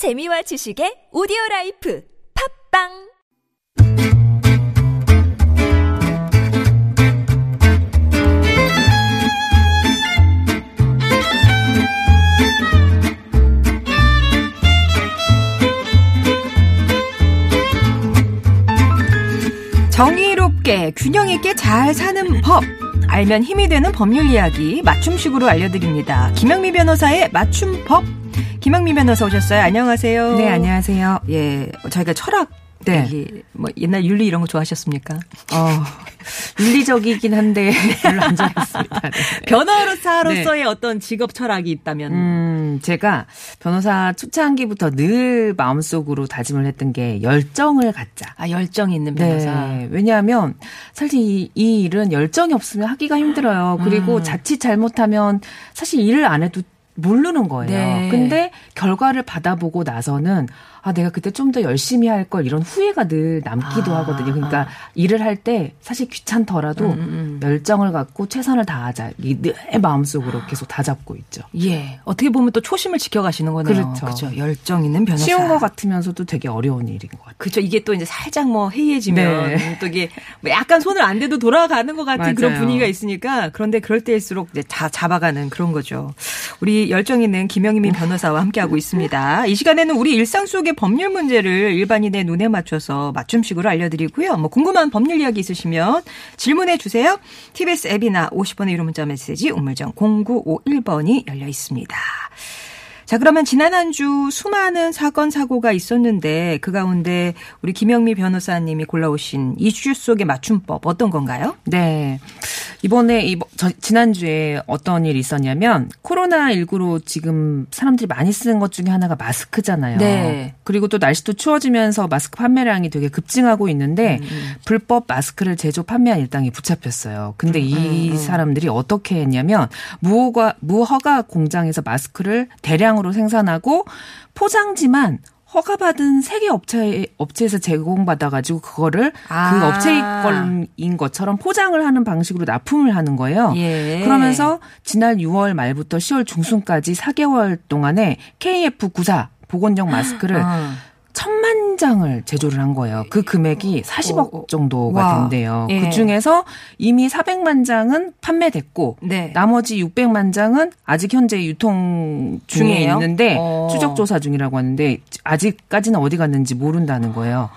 재미와 지식의 오디오 life 팟빵! 정의롭게 균형 있게 잘 사는 법. 알면 힘이 되는 법률 이야기 맞춤식으로 알려드립니다. 김영미 변호사의 맞춤법 김영미 변호사 오셨어요. 안녕하세요. 네, 안녕하세요. 예, 저희가 철학 네. 얘기, 뭐 옛날 윤리 이런 거 좋아하셨습니까? 어, 윤리적이긴 한데 별로 안 좋아했습니다. 네. 변호사로서의 어떤 직업 철학이 있다면 음, 제가 변호사 초창기부터 늘 마음속으로 다짐을 했던 게 열정을 갖자. 아 열정 있는 변호사. 네. 왜냐하면 사실 이, 이 일은 열정이 없으면 하기가 힘들어요. 그리고 음. 자칫 잘못하면 사실 일을 안 해도 모르는 거예요. 네. 근데 결과를 받아보고 나서는 아 내가 그때 좀 더 열심히 할 걸 이런 후회가 늘 남기도 아, 하거든요. 그러니까 아. 일을 할 때 사실 귀찮더라도 음, 음. 열정을 갖고 최선을 다하자. 이내 마음속으로 계속 다 잡고 있죠. 예, 어떻게 보면 또 초심을 지켜가시는 거네요. 그렇죠. 열정 있는 변호사. 쉬운 것 같으면서도 되게 어려운 일인 것 같아요. 그렇죠. 이게 또 이제 살짝 뭐 해이해지면 네. 또 이게 뭐 약간 손을 안 대도 돌아가는 것 같은 그런 맞아요. 분위기가 있으니까 그런데 그럴 때일수록 이제 다 잡아가는 그런 거죠. 우리 열정 있는 김영민 변호사와 함께하고 있습니다. 이 시간에는 우리 일상 속의 법률 문제를 일반인의 눈에 맞춰서 맞춤식으로 알려드리고요. 뭐 궁금한 법률 이야기 있으시면 질문해 주세요. TBS 앱이나 50번의 유료 문자 메시지 우물정 0951번이 열려 있습니다. 자, 그러면 지난 한 주 수많은 사건, 사고가 있었는데 그 가운데 우리 김영미 변호사님이 골라오신 이슈 속의 맞춤법 어떤 건가요? 네. 이번에 이 저, 지난주에 어떤 일이 있었냐면 코로나19로 지금 사람들이 많이 쓰는 것 중에 하나가 마스크잖아요. 네. 그리고 또 날씨도 추워지면서 마스크 판매량이 되게 급증하고 있는데 음, 불법 마스크를 제조 판매한 일당이 붙잡혔어요. 근데 음, 이 사람들이 어떻게 했냐면 무허가 무허가 공장에서 마스크를 대량 으로 생산하고 포장지만 허가받은 세계 업체 업체에서 제공받아 가지고 그거를 아. 그 업체의 걸인 것처럼 포장을 하는 방식으로 납품을 하는 거예요. 예. 그러면서 지난 6월 말부터 10월 중순까지 4개월 동안에 KF94 보건용 마스크를 어. 천만 장을 제조를 한 거예요. 그 금액이 40억 어, 어. 정도가 와. 된대요. 예. 그 중에서 이미 400만 장은 판매됐고 네. 나머지 600만 장은 아직 현재 유통 중에 중이에요? 있는데 어. 추적 조사 중이라고 하는데 아직까지는 어디 갔는지 모른다는 거예요.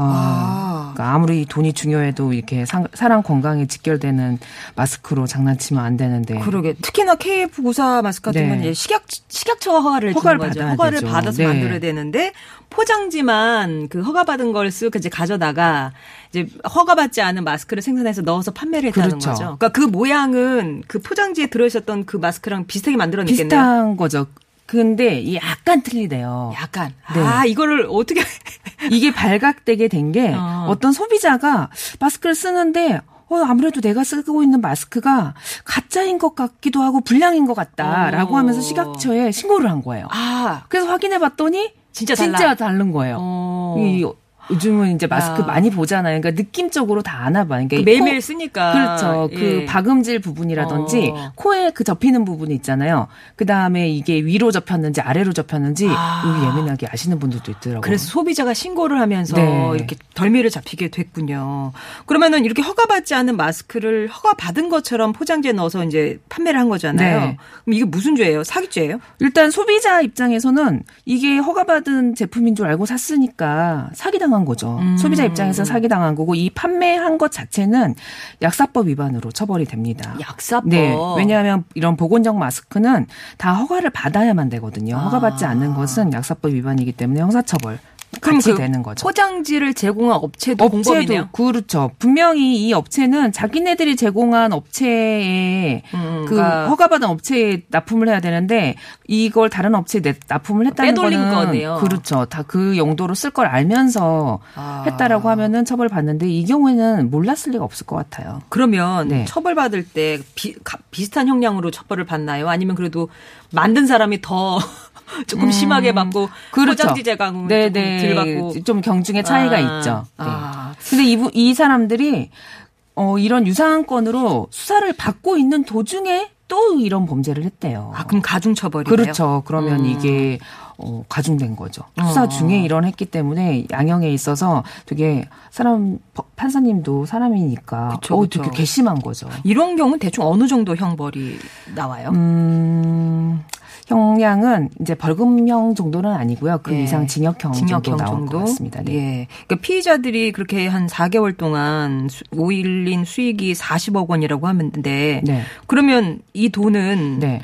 아, 아. 그러니까 아무리 돈이 중요해도 이렇게 사, 사람 건강에 직결되는 마스크로 장난치면 안 되는데. 그러게 특히나 KF94 마스크 같은 네. 건 식약 식약처가 허가를 허가를 거죠. 허가를 되죠. 받아서 네. 만들어야 되는데 포장지만 그 허가 받은 걸 쓰고 이제 가져다가 이제 허가받지 않은 마스크를 생산해서 넣어서 판매를 했다는 그렇죠. 거죠. 그러니까 그 모양은 그 포장지에 들어 있었던 그 마스크랑 비슷하게 만들어냈겠네요. 비슷한 거죠. 근데 이 약간 틀리대요. 약간 네. 아 이거를 어떻게 이게 발각되게 된게 어. 어. 떤 소비자가 마스크를 쓰는데 어, 아무래도 내가 쓰고 있는 마스크가 가짜인 것 같기도 하고 불량인 것 같다라고 어. 하면서 식약처에 신고를 한 거예요. 아 그래서 확인해 봤더니 진짜 달라. 진짜 다른 거예요. 어. 이 요즘은 이제 마스크 야. 많이 보잖아요. 그러니까 느낌적으로 다 아나 봐요. 그러니까 그이 매일매일 코- 쓰니까 그렇죠. 예. 그 박음질 부분이라든지 어. 코에 그 접히는 부분이 있잖아요. 그 다음에 이게 위로 접혔는지 아래로 접혔는지 아. 여기 예민하게 아시는 분들도 있더라고요. 그래서 소비자가 신고를 하면서 네. 이렇게 덜미를 잡히게 됐군요. 그러면은 이렇게 허가받지 않은 마스크를 허가받은 것처럼 포장지에 넣어서 이제 판매를 한 거잖아요. 네. 그럼 이게 무슨 죄예요? 사기죄예요? 일단 소비자 입장에서는 이게 허가받은 제품인 줄 알고 샀으니까 사기당한 거죠. 음. 소비자 입장에서 사기당한 거고 이 판매한 것 자체는 약사법 위반으로 처벌이 됩니다. 약사법. 네. 왜냐하면 이런 보건용 마스크는 다 허가를 받아야만 되거든요. 아. 허가받지 않는 것은 약사법 위반이기 때문에 형사처벌 같이 그 되는 거죠. 포장지를 제공한 업체도 공범이네요. 그렇죠. 분명히 이 업체는 자기네들이 제공한 업체에 음, 그 그러니까 허가받은 업체에 납품을 해야 되는데 이걸 다른 업체에 내- 납품을 했다는 빼돌린 거네요. 그렇죠. 다 그 용도로 쓸 걸 알면서 아. 했다라고 하면은 처벌 받는데 이 경우에는 몰랐을 리가 없을 것 같아요. 그러면 네. 처벌받을 때 비, 가- 비슷한 형량으로 처벌을 받나요? 아니면 그래도 만든 사람이 더 조금 심하게 받고 그렇죠. 포장지 제공은 조금 덜 네네. 받고 좀 경중의 차이가 아, 있죠. 네. 아. 근데 이, 이 사람들이 어, 이런 유사한 건으로 수사를 받고 있는 도중에 또 이런 범죄를 했대요. 아, 그럼 가중 처벌이네요. 그렇죠. 그러면 음. 이게 어, 가중된 거죠. 수사 어. 중에 일어났기 때문에 양형에 있어서 되게 사람 판사님도 사람이니까 그쵸, 어. 되게 괘씸한 거죠. 이런 경우는 대충 어느 정도 형벌이 나와요? 음, 형량은 이제 벌금형 정도는 아니고요. 그 예. 이상 징역형, 징역형 정도 나올 정도. 것 같습니다. 네. 예. 그러니까 피의자들이 그렇게 한 4개월 동안 수- 5일인 수익이 40억 원이라고 하는데 네. 그러면 이 돈은 네.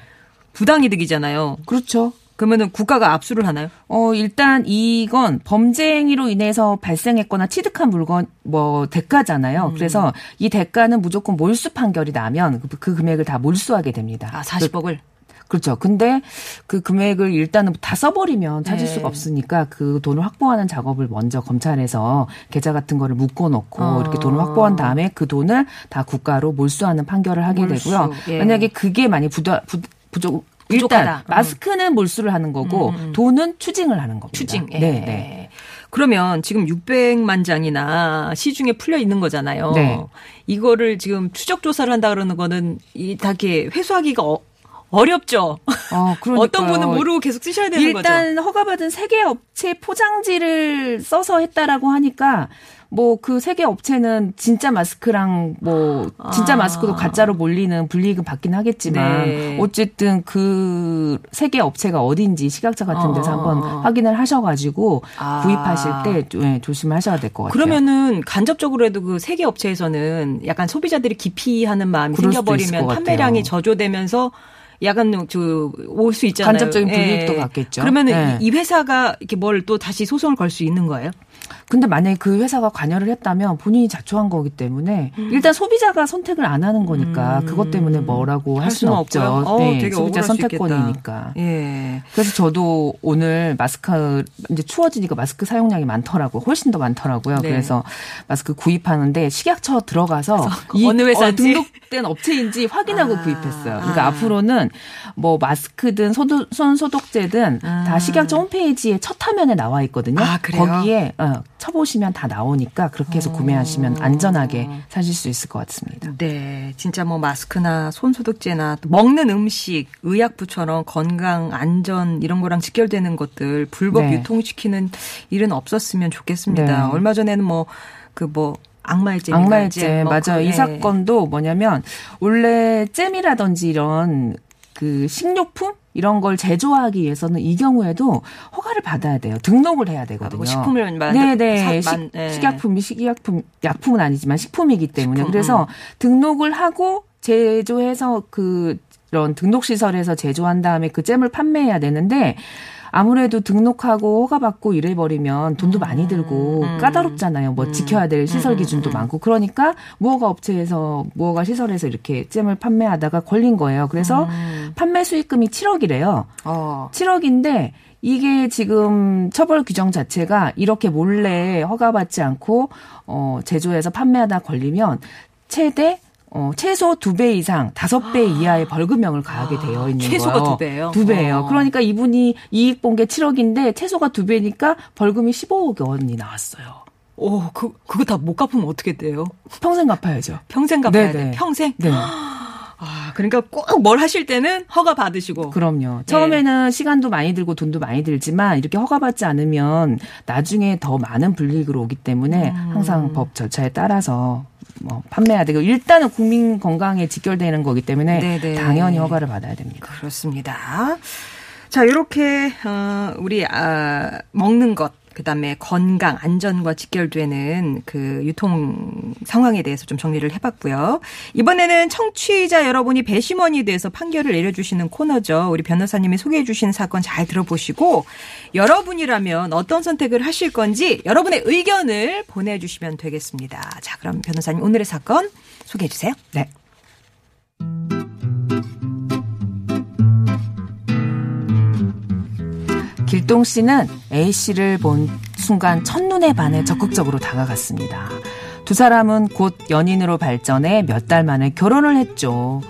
부당이득이잖아요. 그렇죠. 그러면은 국가가 압수를 하나요? 어, 일단 이건 범죄 행위로 인해서 발생했거나 취득한 물건, 뭐, 대가잖아요. 음. 그래서 이 대가는 무조건 몰수 판결이 나면 그, 그 금액을 다 몰수하게 됩니다. 아, 40억을. 그 렇죠. 근데 그 금액을 일단은 다 써버리면 찾을 네. 수가 없으니까 그 돈을 확보하는 작업을 먼저 검찰에서 계좌 같은 거를 묶어놓고 어. 이렇게 돈을 확보한 다음에 그 돈을 다 국가로 몰수하는 판결을 하게 몰수. 되고요. 예. 만약에 그게 많이 부, 부족, 부족하다. 일단 마스크는 몰수를 하는 거고 음, 음. 돈은 추징을 하는 겁니다. 추징. 예. 네, 네. 그러면 지금 600만 장이나 시중에 풀려 있는 거잖아요. 네. 이거를 지금 추적 조사를 한다 그러는 거는 이다 이렇게 회수하기가 어, 어렵죠. 어, 그러니까요. 어떤 분은 모르고 계속 쓰셔야 되는 거죠. 일단 허가받은 세계 업체 포장지를 써서 했다라고 하니까 뭐 그 세계 업체는 진짜 마스크랑 뭐 진짜 아. 마스크도 가짜로 몰리는 불이익은 받긴 하겠지만 네. 어쨌든 그 세계 업체가 어딘지 시각차 같은 데서 어, 어, 한번 어. 확인을 하셔가지고 아. 구입하실 때 조- 예, 조심하셔야 될 것 같아요. 그러면은 간접적으로라도 그 세계 업체에서는 약간 소비자들이 기피하는 마음이 생겨버리면. 판매량이 저조되면서 약간 올수 있잖아요. 간접적인 예. 불이익도 받겠죠. 그러면은 네. 이 회사가 이렇게 뭘 또 다시 소송을 걸 수 있는 거예요? 근데 만약에 그 회사가 관여를 했다면 본인이 자초한 거기 때문에 음. 일단 소비자가 선택을 안 하는 거니까 그것 때문에 뭐라고 할할 수는 없죠. 어, 네, 되게 소비자 선택권이니까. 예. 그래서 저도 오늘 마스크 이제 추워지니까 마스크 사용량이 많더라고요. 훨씬 더 많더라고요. 네. 그래서 마스크 구입하는데 식약처 들어가서 이 어느 회사인지? 어, 등록된 업체인지 확인하고 아, 구입했어요. 그러니까 아. 앞으로는 뭐 마스크든 소도, 손 소독제든 아. 다 식약처 홈페이지에 첫 화면에 나와 있거든요. 아, 그래요? 거기에 어, 쳐보시면 다 나오니까 그렇게 해서 구매하시면 안전하게 사실 수 있을 것 같습니다. 네, 진짜 뭐 마스크나 손 소독제나 또 먹는 음식, 의약부처럼 건강, 안전 이런 거랑 직결되는 것들 불법 네. 유통시키는 일은 없었으면 좋겠습니다. 네. 얼마 전에는 뭐 그뭐 악마의 잼, 악마의 잼 맞아요. 이 사건도 뭐냐면 원래 잼이라든지 이런 그 식료품 이런 걸 제조하기 위해서는 이 경우에도 허가를 받아야 돼요. 등록을 해야 되거든요. 뭐 식품을 만들- 네네. 사- 만- 예. 식약품이 식약품 약품은 아니지만 식품이기 때문에 식품, 음. 그래서 등록을 하고 제조해서 그 이런 등록 시설에서 제조한 다음에 그 잼을 판매해야 되는데 아무래도 등록하고 허가받고 이래버리면 돈도 많이 들고 음. 까다롭잖아요. 뭐 지켜야 될 시설 기준도 많고 그러니까 무허가 업체에서 무허가 시설에서 이렇게 잼을 판매하다가 걸린 거예요. 그래서 음. 판매 수익금이 7억이래요. 어. 7억인데 이게 지금 처벌 규정 자체가 이렇게 몰래 허가받지 않고 어 제조해서 판매하다 걸리면 최대 어 최소 두배 이상 다섯 배 이하의 벌금형을 가하게 되어 있는 아. 최소가 거예요. 두 배예요? 두 배예요. 어. 그러니까 이분이 이익 본 게 7억인데 최소가 두 배니까 벌금이 15억 원이 나왔어요. 오, 그 그거 다 못 갚으면 어떻게 돼요? 평생 갚아야죠. 평생 갚아야 네네. 돼. 평생? 네. 아, 그러니까 꼭 뭘 하실 때는 허가 받으시고. 그럼요. 처음에는 시간도 많이 들고 돈도 많이 들지만 이렇게 허가받지 않으면 나중에 더 많은 불이익으로 오기 때문에 음. 항상 법 절차에 따라서 뭐 판매해야 되고 일단은 국민 건강에 직결되는 거기 때문에 네네. 당연히 허가를 받아야 됩니다. 그렇습니다. 자, 이렇게 어 우리 아 먹는 것 그다음에 건강 안전과 직결되는 그 유통 상황에 대해서 좀 정리를 해봤고요. 이번에는 청취자 여러분이 배심원이 돼서 판결을 내려주시는 코너죠. 우리 변호사님이 소개해주신 사건 잘 들어보시고 여러분이라면 어떤 선택을 하실 건지 여러분의 의견을 보내주시면 되겠습니다. 자, 그럼 변호사님 오늘의 사건 소개해주세요. 네. 길동 씨는 A 씨를 본 순간 첫눈에 반해 적극적으로 다가갔습니다. 두 사람은 곧 연인으로 발전해 몇 달 만에 결혼을 했죠.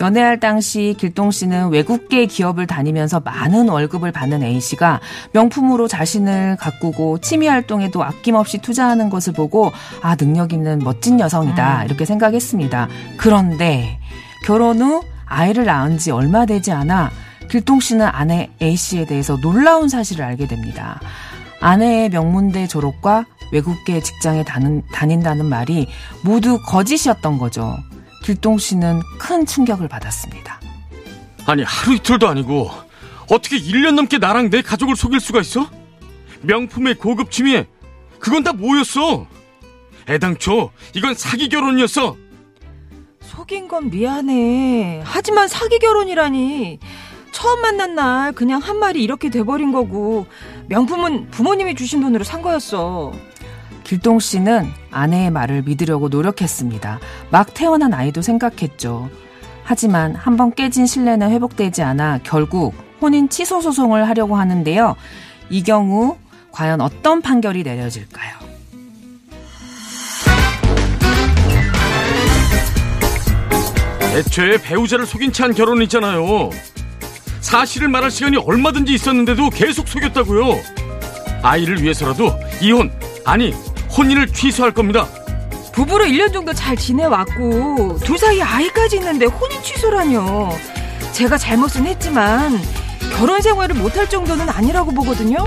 연애할 당시 길동 씨는 외국계 기업을 다니면서 많은 월급을 받는 A 씨가 명품으로 자신을 가꾸고 취미 활동에도 아낌없이 투자하는 것을 보고 아 능력 있는 멋진 여성이다 이렇게 생각했습니다. 그런데 결혼 후 아이를 낳은 지 얼마 되지 않아 길동 씨는 아내 A 씨에 대해서 놀라운 사실을 알게 됩니다. 아내의 명문대 졸업과 외국계 직장에 다는, 다닌다는 말이 모두 거짓이었던 거죠. 길동 씨는 큰 충격을 받았습니다. 아니 하루 이틀도 아니고 어떻게 1년 넘게 나랑 내 가족을 속일 수가 있어? 명품의 고급 취미에 그건 다 뭐였어? 애당초 이건 사기 결혼이었어. 속인 건 미안해. 하지만 사기 결혼이라니. 처음 만난 날 그냥 한 말이 이렇게 돼버린 거고 명품은 부모님이 주신 돈으로 산 거였어. 길동 씨는 아내의 말을 믿으려고 노력했습니다. 막 태어난 아이도 생각했죠. 하지만 한번 깨진 신뢰는 회복되지 않아 결국 혼인 취소 소송을 하려고 하는데요. 이 경우 과연 어떤 판결이 내려질까요? 애초에 배우자를 속인 채 한 결혼이잖아요. 사실을 말할 시간이 얼마든지 있었는데도 계속 속였다고요. 아이를 위해서라도 이혼, 아니 혼인을 취소할 겁니다. 부부로 1년 정도 잘 지내왔고 둘 사이에 아이까지 있는데 혼인 취소라뇨. 제가 잘못은 했지만 결혼 생활을 못할 정도는 아니라고 보거든요.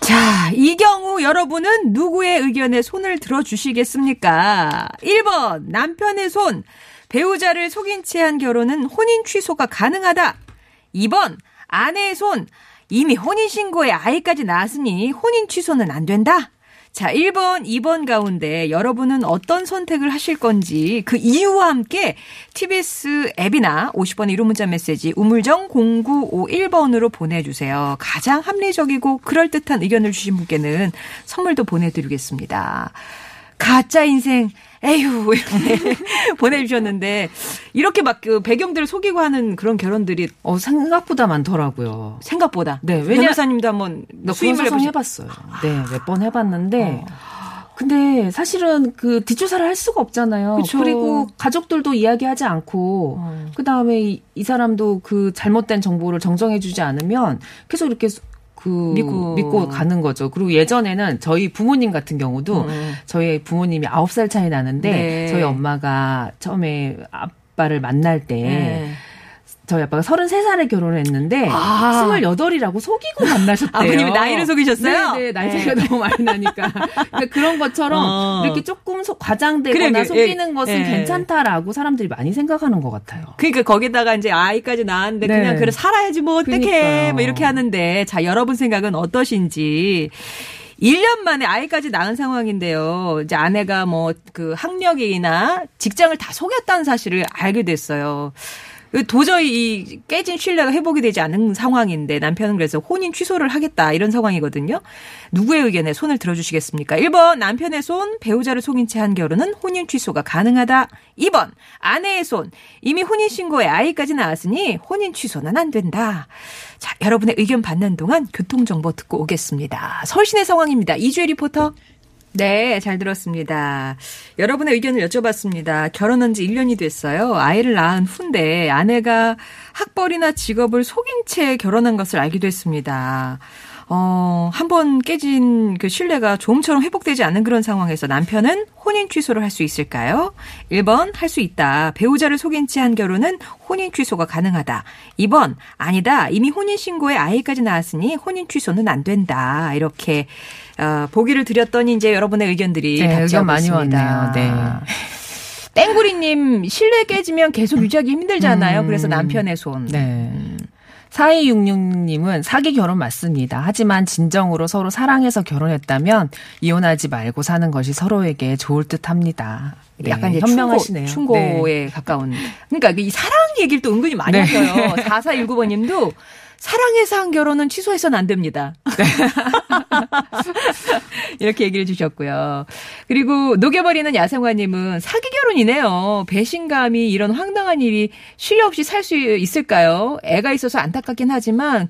자, 이 경우 여러분은 누구의 의견에 손을 들어주시겠습니까? 1번, 남편의 손. 배우자를 속인 채 한 결혼은 혼인 취소가 가능하다. 2번, 아내의 손. 이미 혼인신고에 아이까지 낳았으니 혼인 취소는 안 된다. 자, 1번, 2번 가운데 여러분은 어떤 선택을 하실 건지 그 이유와 함께 TBS 앱이나 50번의 1호 문자 메시지 우물정 0951번으로 보내주세요. 가장 합리적이고 그럴듯한 의견을 주신 분께는 선물도 보내드리겠습니다. 가짜 인생 에휴 이렇게 보내주셨는데 이렇게 막 그 배경들을 속이고 하는 그런 결혼들이 어, 생각보다 많더라고요. 생각보다 네, 왜냐 변호사님도 한번 나 수임을 해봤어요. 네, 몇 번 해봤는데. 어. 근데 사실은 그 뒷조사를 할 수가 없잖아요. 그쵸. 그리고 가족들도 이야기하지 않고 어. 그 다음에 이, 이 사람도 그 잘못된 정보를 정정해 주지 않으면 계속 이렇게 그 믿고. 믿고. 가는 거죠. 그리고 예전에는 저희 부모님 같은 경우도 음. 저희 부모님이 9살 차이 나는데 네. 저희 엄마가 처음에 아빠를 만날 때 네. 저희 아빠가 33살에 결혼을 했는데 아. 28이라고 속이고 만나셨대요. 아버님이 나이를 속이셨어요? 네, 네 나이 네. 차이가 너무 많이 나니까. 그러니까 그런 것처럼 어. 이렇게 조금 속- 과장되거나 그래, 그, 속이는 예, 것은 예. 괜찮다라고 사람들이 많이 생각하는 것 같아요. 그러니까 거기다가 이제 아이까지 낳았는데 네. 그냥 그래 살아야지 뭐 어떡해 그러니까요. 뭐 이렇게 하는데 자 여러분 생각은 어떠신지 1년 만에 아이까지 낳은 상황인데요. 이제 아내가 뭐 그 학력이나 직장을 다 속였다는 사실을 알게 됐어요. 도저히 이 깨진 신뢰가 회복이 되지 않은 상황인데 남편은 그래서 혼인 취소를 하겠다 이런 상황이거든요. 누구의 의견에 손을 들어주시겠습니까? 1번 남편의 손 배우자를 속인 채 한 결혼은 혼인 취소가 가능하다. 2번 아내의 손 이미 혼인 신고에 아이까지 낳았으니 혼인 취소는 안 된다. 자 여러분의 의견 받는 동안 교통 정보 듣고 오겠습니다. 서울시내 상황입니다. 이주혜 리포터. 네, 잘 들었습니다. 여러분의 의견을 여쭤봤습니다. 결혼한 지 1년이 됐어요. 아이를 낳은 후인데 아내가 학벌이나 직업을 속인 채 결혼한 것을 알게 됐습니다. 어, 한 번 깨진 그 신뢰가 좀처럼 회복되지 않는 그런 상황에서 남편은 혼인 취소를 할 수 있을까요? 1번, 할 수 있다. 배우자를 속인 채 한 결혼은 혼인 취소가 가능하다. 2번, 아니다. 이미 혼인 신고에 아이까지 낳았으니 혼인 취소는 안 된다. 이렇게, 어, 보기를 드렸더니 이제 여러분의 의견들이 네, 의견 많이 있습니다. 왔네요. 네. 땡구리님, 신뢰 깨지면 계속 유지하기 힘들잖아요. 음. 그래서 남편의 손. 네. 4266님은 사기 결혼 맞습니다. 하지만 진정으로 서로 사랑해서 결혼했다면 이혼하지 말고 사는 것이 서로에게 좋을 듯 합니다. 네, 약간 이제 현명하시네요. 충고, 충고에 가까운. 그러니까 이 사랑 얘기를 또 은근히 많이 네. 하셔요. 4419번님도 사랑해서 한 결혼은 취소해서는 안 됩니다. 네. 이렇게 얘기를 주셨고요. 그리고 녹여버리는 야생화님은 사기 결혼이네요. 배신감이 이런 황당한 일이 실력 없이 살 수 있을까요? 애가 있어서 안타깝긴 하지만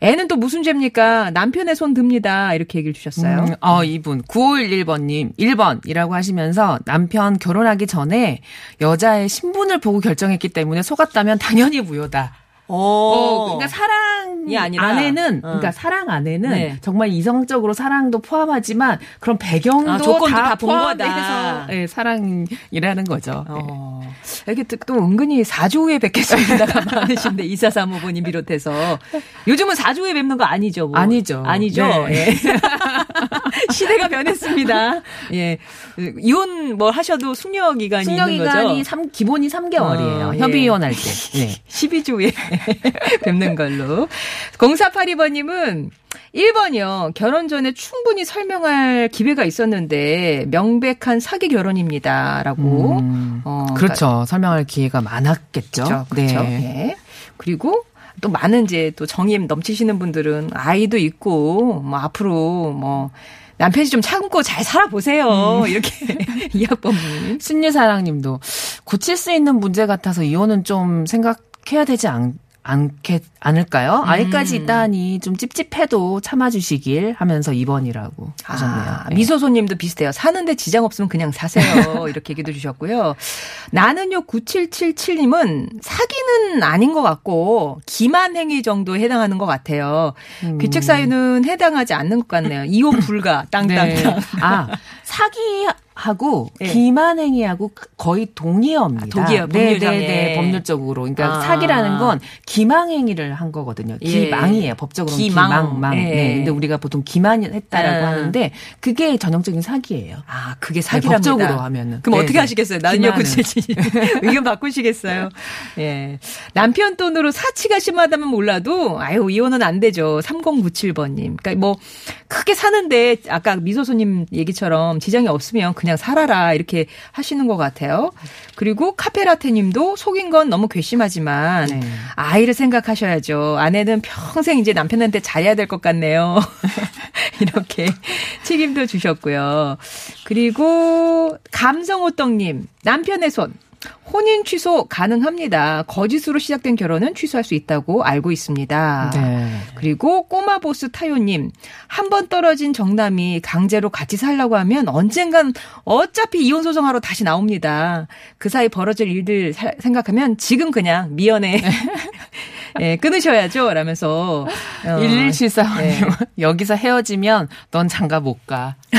애는 또 무슨 죄입니까? 남편의 손 듭니다. 이렇게 얘기를 주셨어요. 음, 어, 이분 9511번님 1번이라고 하시면서 남편 결혼하기 전에 여자의 신분을 보고 결정했기 때문에 속았다면 당연히 무효다. 어, 그러니까 사랑이 아니라, 안에는 어. 그러니까 사랑 안에는 네. 정말 이성적으로 사랑도 포함하지만 그런 배경도 아, 조건도 다, 거다. 포함해서 예, 사랑이라는 거죠. 예. 어. 이게 또, 또 은근히 4주 후에 뵙겠습니다가 많으신데, 2435번님 비롯해서. 요즘은 4주 후에 뵙는 거 아니죠? 뭐. 아니죠. 아니죠. 네. 예. 시대가 변했습니다. 예. 이혼 뭐 하셔도 숙려 기간이 숙려? 기간이 삼- 기본이 3개월이에요. 어, 예. 협의 이혼할 때. 네. 12주 후에 뵙는 걸로. 0482번 님은 1번이요. 결혼 전에 충분히 설명할 기회가 있었는데 명백한 사기 결혼입니다. 라고. 음, 어, 그렇죠. 설명할 기회가 많았겠죠. 그렇죠. 그렇죠. 네. 예. 그리고 또 많은 이제 또 정임 넘치시는 분들은 아이도 있고 뭐 앞으로 뭐 남편이 좀 참고 잘 살아보세요. 이렇게 이학범님. 순리사랑님도 고칠 수 있는 문제 같아서 이혼은 좀 생각 해야 되지 않, 않겠, 않을까요? 아이까지 음. 있다니 좀 찝찝해도 참아주시길 하면서 2번이라고 하셨네요. 아, 네. 미소손님도 비슷해요. 사는데 지장 없으면 그냥 사세요. 이렇게 얘기도 주셨고요. 나는요 9777님은 사기는 아닌 것 같고 기만 행위 정도에 해당하는 것 같아요. 음. 귀책 사유는 해당하지 않는 것 같네요. 이혼 불가 땅땅땅. 네. 아, 사기 하고 네. 기만 행위하고 거의 동의어입니다. 아, 동의어, 네, 법률상에. 네, 네, 법률적으로. 그러니까 아. 사기라는 건 기망 행위를 한 거거든요. 예. 기망이에요. 법적으로 기망. 기망, 망. 예. 네. 근데 우리가 보통 기만했다라고 아. 하는데 그게 전형적인 사기예요. 아, 그게 사기랍니다. 법적으로 하면은. 그럼 네, 어떻게 네. 하시겠어요? 나는요. 구칠칠 의견 바꾸시겠어요? 예. 남편 돈으로 사치가 심하다면 몰라도, 아유, 이혼은 안 되죠. 3097번 님. 그러니까 뭐, 크게 사는데, 아까 미소소님 얘기처럼 지장이 없으면 그냥 살아라. 이렇게 하시는 것 같아요. 그리고 카페라테 님도 속인 건 너무 괘씸하지만, 네. 아이를 생각하셔야죠. 아내는 평생 이제 남편한테 잘해야 될 것 같네요. 이렇게 책임도 주셨고요. 그리고 감성호떡님 남편의 손. 혼인 취소 가능합니다. 거짓으로 시작된 결혼은 취소할 수 있다고 알고 있습니다. 네. 그리고 꼬마 보스 타요님 한 번 떨어진 정남이 강제로 같이 살라고 하면 언젠간 어차피 이혼 소송하러 다시 나옵니다. 그 사이 벌어질 일들 사- 생각하면 지금 그냥 미연에 예, 끊으셔야죠. 라면서 어, 1174님 네. 여기서 헤어지면 넌 장가 못 가.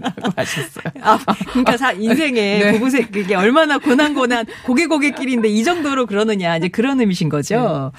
라고 하셨어요. 아, 그러니까 사, 인생에 네. 부부세 그게 얼마나 고난 고난 고개 고개끼리인데 이 정도로 그러느냐 이제 그런 의미신 거죠.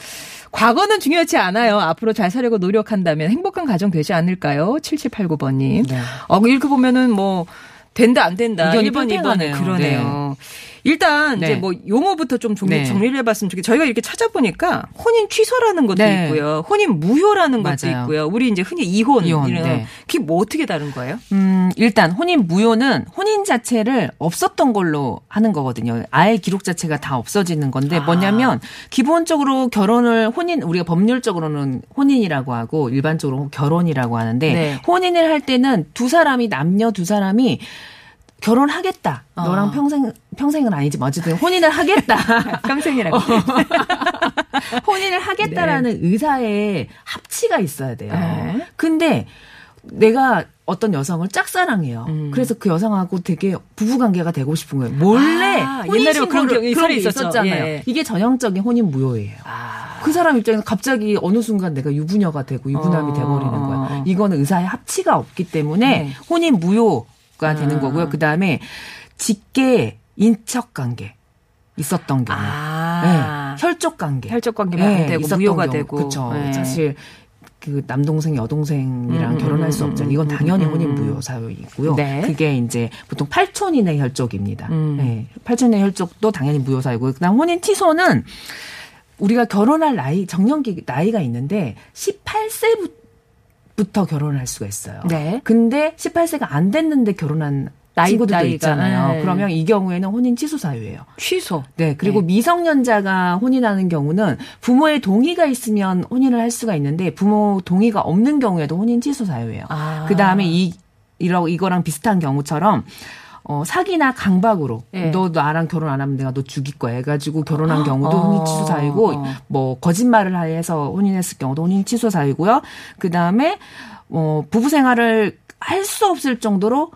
과거는 중요하지 않아요. 앞으로 잘 살려고 노력한다면 행복한 가정 되지 않을까요? 7789번님. 네. 어, 이렇게 보면은 뭐 된다 안 된다. 의견이 1번, 2번에 팽팽하네요. 그러네요. 일단 이제 네. 뭐 용어부터 좀 정리, 네. 정리를 해봤으면 좋겠어요. 저희가 이렇게 찾아보니까 혼인 취소라는 것도 네. 있고요, 혼인 무효라는 것도 맞아요. 있고요. 우리 이제 흔히 이혼, 이혼, 이런 네. 그게 뭐 어떻게 다른 거예요? 음, 일단 혼인 무효는 혼인 자체를 없었던 걸로 하는 거거든요. 아예 기록 자체가 다 없어지는 건데 아. 뭐냐면 기본적으로 결혼을 혼인 우리가 법률적으로는 혼인이라고 하고 일반적으로 결혼이라고 하는데 네. 혼인을 할 때는 두 사람이 남녀 두 사람이 결혼하겠다. 어. 너랑 평생 평생은 아니지. 뭐 어쨌든 혼인을 하겠다. 평생이라고. 혼인을 하겠다라는 의사의 합치가 있어야 돼요. 네. 근데 내가 어떤 여성을 짝사랑해요. 음. 그래서 그 여성하고 되게 부부관계가 되고 싶은 거예요. 몰래 아, 옛날에 그런 있었죠. 있었잖아요. 예. 이게 전형적인 혼인 무효예요. 아. 그 사람 입장에서 갑자기 어느 순간 내가 유부녀가 되고 유부남이 어. 돼버리는 거야. 이거는 의사의 합치가 없기 때문에 네. 혼인 무효 가 되는 아. 거고요. 그 다음에 직계 인척 관계 있었던 경우, 아. 네. 혈족 관계, 혈족 관계만 네, 되고 무효가 경우. 되고. 그렇죠. 네. 사실 그 남동생 여동생이랑 음, 결혼할 수 음, 없잖아요. 음, 이건 음, 당연히 음, 혼인 음. 무효 사유이고요. 네. 그게 이제 보통 8촌 이내 혈족입니다. 음. 네. 8촌 이내 혈족도 당연히 무효 사유고요. 그다음 혼인 취소는 우리가 결혼할 나이 정년기 나이가 있는데 18세부터 결혼할 수가 있어요. 네. 근데 18세가 안 됐는데 결혼한 나이- 친구들도 나이가, 있잖아요. 네. 그러면 이 경우에는 혼인 취소 사유예요. 취소. 네. 그리고 미성년자가 혼인하는 경우는 부모의 동의가 있으면 혼인을 할 수가 있는데 부모 동의가 없는 경우에도 혼인 취소 사유예요. 아. 그 다음에 이, 이러, 이거랑 비슷한 경우처럼 어, 사기나 강박으로 예. 너 나랑 결혼 안 하면 내가 너 죽일 거야 해가지고 결혼한 경우도 어. 혼인 취소 사유고 어. 뭐 거짓말을 해서 혼인했을 경우도 혼인 취소 사유고요. 그 다음에 어, 부부 생활을 할 수 없을 정도로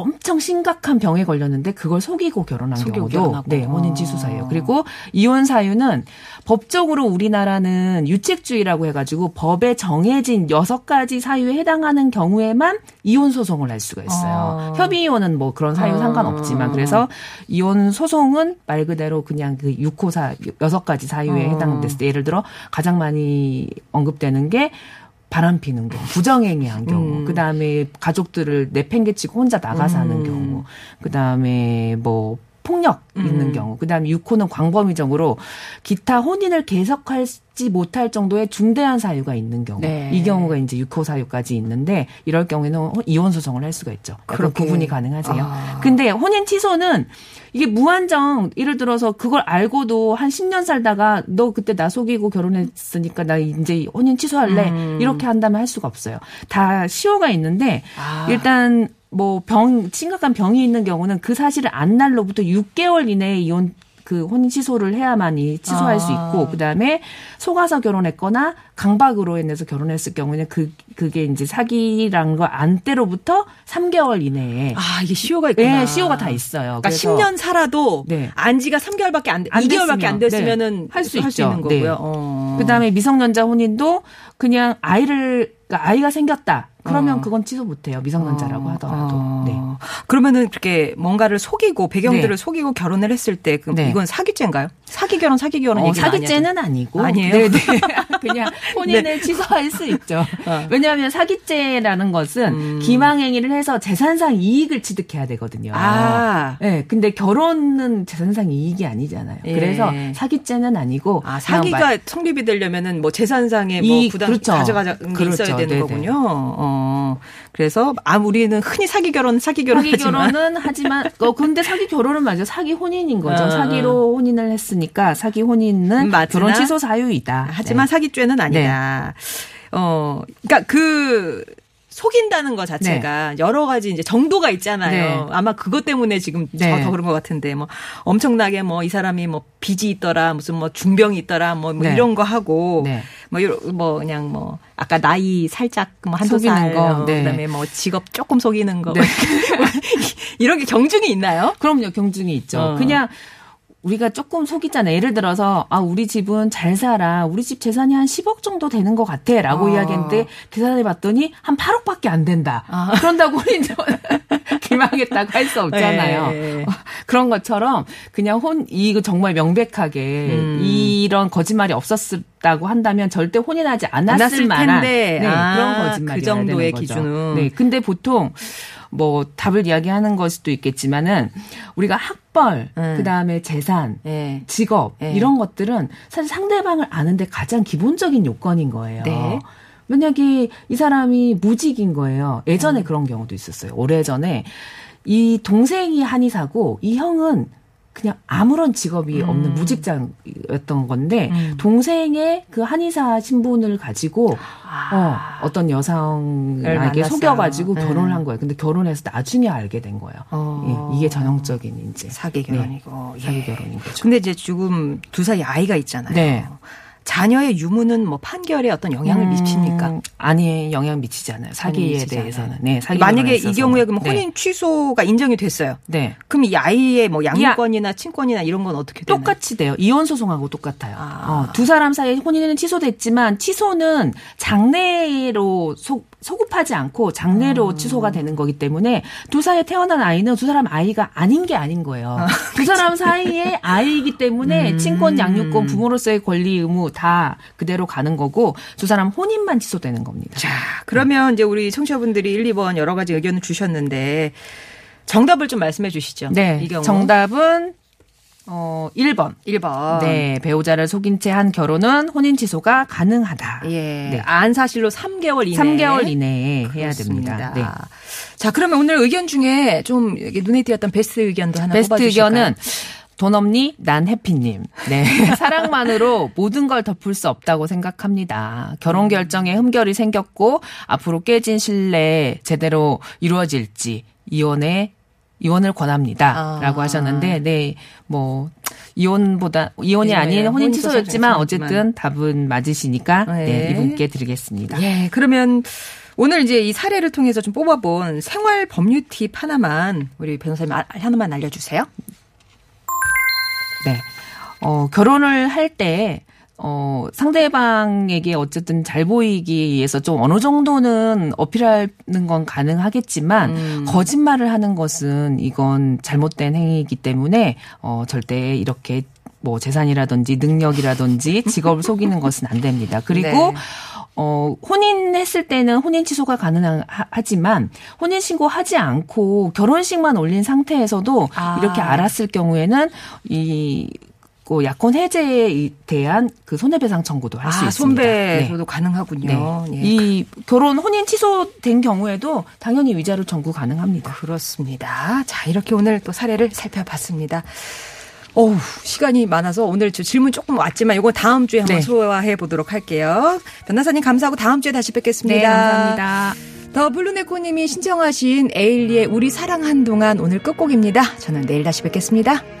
엄청 심각한 병에 걸렸는데 그걸 속이고 결혼한 속이고 경우도 결혼하고. 네, 혼인 취소 사유예요. 그리고 이혼 사유는 법적으로 우리나라는 유책주의라고 해가지고 법에 정해진 여섯 가지 사유에 해당하는 경우에만 이혼 소송을 할 수가 있어요. 아. 협의 이혼은 뭐 그런 사유 아. 상관없지만 그래서 이혼 소송은 말 그대로 그냥 그 6호사 여섯 가지 사유에 어. 해당됐을 때 예를 들어 가장 많이 언급되는 게 바람 피는 경우, 부정행위한 경우, 음. 그 다음에 가족들을 내팽개치고 혼자 나가 사는 음. 경우, 그 다음에 뭐 폭력 있는 음. 경우, 그 다음에 6호는 광범위적으로 기타 혼인을 계속하지 못할 정도의 중대한 사유가 있는 경우, 네. 이 경우가 이제 6호 사유까지 있는데 이럴 경우에는 이혼 소송을 할 수가 있죠. 그런. 구분이 가능하세요. 아. 근데 혼인 취소는 이게 무한정 예를 들어서 그걸 알고도 한 10년 살다가 너 그때 나 속이고 결혼했으니까 나 이제 혼인 취소할래 음. 이렇게 한다면 할 수가 없어요. 다 시효가 있는데 아. 일단 뭐 병 심각한 병이 있는 경우는 그 사실을 안 날로부터 6개월 이내에 이혼 그 혼인 취소를 해야만이 취소할 아. 수 있고 그다음에 속아서 결혼했거나 강박으로 인해서 결혼했을 경우에는 그 그게 이제 사기란 거안 때로부터 3개월 이내에 아, 이게 시효가 있구나. 예, 시효가 다 있어요. 그러니까 그래서 10년 살아도 네. 안지가 3개월밖에 안, 돼, 안 2개월밖에 안 됐으면, 됐으면은 네, 할수 할 있죠. 있는 거고요. 네. 어. 그다음에 미성년자 혼인도 그냥 아이를 그러니까 아이가 생겼다. 그러면 어. 그건 취소 못 해요. 미성년자라고 어, 하더라도. 어. 네. 그러면은 그렇게 뭔가를 속이고 배경들을 네. 속이고 결혼을 했을 때 그럼 네. 이건 사기죄인가요? 사기 결혼 사기 결혼 어, 사기죄는 아니고 아니에요? 네, 네. 그냥 혼인을 취소할 수 있죠. 어. 왜냐하면 사기죄라는 것은 음. 기망행위를 해서 재산상 이익을 취득해야 되거든요. 아. 네, 근데 결혼은 재산상 이익이 아니잖아요. 예. 그래서 사기죄는 아니고 아, 사기가 말- 성립이 되려면은 뭐 재산상의 뭐 이익, 부담 그렇죠. 가져가는 게 그렇죠. 있어야 되는 네네. 거군요. 어. 그래서 아 우리는 흔히 사기 결혼 사기 결혼 사기 하지만 결혼은 하지만 어 근데 사기 결혼은 맞아 사기 혼인인 거죠. 어, 사기로 혼인을 했으니까 사기 혼인은 음, 맞으나 결혼 취소 사유이다. 하지만 네. 사기죄는 아니다. 어, 그러니까 그 속인다는 것 자체가 여러 가지 이제 정도가 있잖아요. 네. 아마 그것 때문에 지금 네. 더 그런 것 같은데 뭐 엄청나게 뭐 이 사람이 뭐 빚이 있더라 무슨 뭐 중병이 있더라 뭐, 뭐 네. 이런 거 하고 네. 뭐, 이러- 뭐 그냥 뭐 아까 나이 살짝 뭐 한두 살 거, 어, 네. 그다음에 뭐 직업 조금 속이는 거 네. 이런 게 경중이 있나요? 그럼요 경중이 있죠. 어. 그냥 우리가 조금 속이잖아요. 예를 들어서 아 우리 집은 잘 살아. 우리 집 재산이 한 10억 정도 되는 것 같아라고 어. 이야기했는데 계산해 봤더니 한 8억밖에 안 된다. 아. 그런다고 우리 기망했다고 할 수 없잖아요. 네. 그런 것처럼 그냥 혼 이거 정말 명백하게 음. 이런 거짓말이 없었다고 한다면 절대 혼인하지 않았을, 않았을 만한 텐데. 네, 아, 그런 거짓말이 그 정도의 기준은. 네, 근데 보통 뭐 답을 이야기하는 걸 수도 있겠지만은 우리가 학벌, 음. 그다음에 재산, 네. 직업 네. 이런 것들은 사실 상대방을 아는데 가장 기본적인 요건인 거예요. 네. 만약에 이 사람이 무직인 거예요. 예전에 그런 경우도 있었어요. 오래전에 이 동생이 한의사고 이 형은 그냥 아무런 직업이 없는 무직자였던 건데 음. 동생의 그 한의사 신분을 가지고 아. 어, 어떤 여성에게. 속여가지고 네. 결혼을 한 거예요. 근데 결혼해서 나중에 알게 된 거예요. 어. 예, 이게 전형적인 이제 사기 결혼이고 예. 사기 결혼인 거죠. 근데 이제 지금 두 사이 아이가 있잖아요. 네. 자녀의 유무는 뭐 판결에 어떤 영향을 음, 미칩니까? 아니 영향 미치지 않아요. 사기에 미치지 대해서는. 않아요. 네, 사기 만약에 결혼에 이. 경우에 그럼 네. 혼인 취소가 인정이 됐어요. 네. 그럼 이 아이의 뭐 양육권이나 친권이나 이런 건 어떻게 되나요? 똑같이 돼요. 이혼 소송하고 똑같아요. 아. 어, 두 사람 사이에 혼인은 취소됐지만 취소는 장래로 소, 소급하지 않고 장래로 음. 취소가 되는 거기 때문에 두 사이에 태어난 아이는 두 사람 아이가 아닌 게 아닌 거예요. 두 사람 사이에 아이이기 때문에 음. 친권, 양육권, 부모로서의 권리 의무 다 그대로 가는 거고 두 사람 혼인만 취소되는 겁니다. 자, 그러면 이제 우리 청취자분들이 1, 2번 여러 가지 의견을 주셨는데 정답을 좀 말씀해 주시죠. 네. 이 경우. 정답은 어 1번. 1번. 네, 배우자를 속인 채 한 결혼은 혼인 취소가 가능하다. 예. 네. 안 사실로 3개월 이내. 3개월 이내에 해야 그렇습니다. 됩니다. 네. 자, 그러면 오늘 의견 중에 좀 눈에 띄었던 베스트 의견도 하나 베스트? 의견은 돈 없니? 난 해피님. 네. 사랑만으로 모든 걸 덮을 수 없다고 생각합니다. 결혼 결정에 흠결이 생겼고 앞으로 깨진 신뢰 제대로 이루어질지 이혼에 이혼을 권합니다. 아. 라고 하셨는데, 네, 뭐, 이혼보다 이혼이 예, 아닌 혼인 취소였지만. 어쨌든 답은 맞으시니까 네. 네, 이분께 드리겠습니다. 예, 그러면 오늘 이제 이 사례를 통해서 좀 뽑아본 생활 법률 팁 하나만 우리 변호사님 아- 하나만 알려주세요. 네. 어, 결혼을 할 때, 어, 상대방에게 어쨌든 잘 보이기 위해서 좀 어느 정도는 어필하는 건 가능하겠지만, 음. 거짓말을 하는 것은 이건 잘못된 행위이기 때문에, 어, 절대 이렇게 뭐 재산이라든지 능력이라든지 직업을 속이는 것은 안 됩니다. 그리고 네. 어, 혼인했을 때는 혼인 취소가 가능하지만 혼인 신고하지 않고 결혼식만 올린 상태에서도 아. 이렇게 알았을 경우에는 이그 약혼 해제에 대한 그 손해배상 청구도 할수 아, 있습니다. 손배소도 네. 가능하군요. 네. 예. 이 결혼 혼인 취소된 경우에도 당연히 위자료 청구 가능합니다. 그렇습니다. 자, 이렇게 오늘 또 사례를 살펴봤습니다. 어우, 시간이 많아서 오늘 저 질문 조금 왔지만 이거 다음 주에 한번 네. 소화해 보도록 할게요. 변호사님 감사하고 다음 주에 다시 뵙겠습니다. 네, 감사합니다. 더 블루네코님이 신청하신 에일리의 우리 사랑 한 동안 오늘 끝곡입니다. 저는 내일 다시 뵙겠습니다.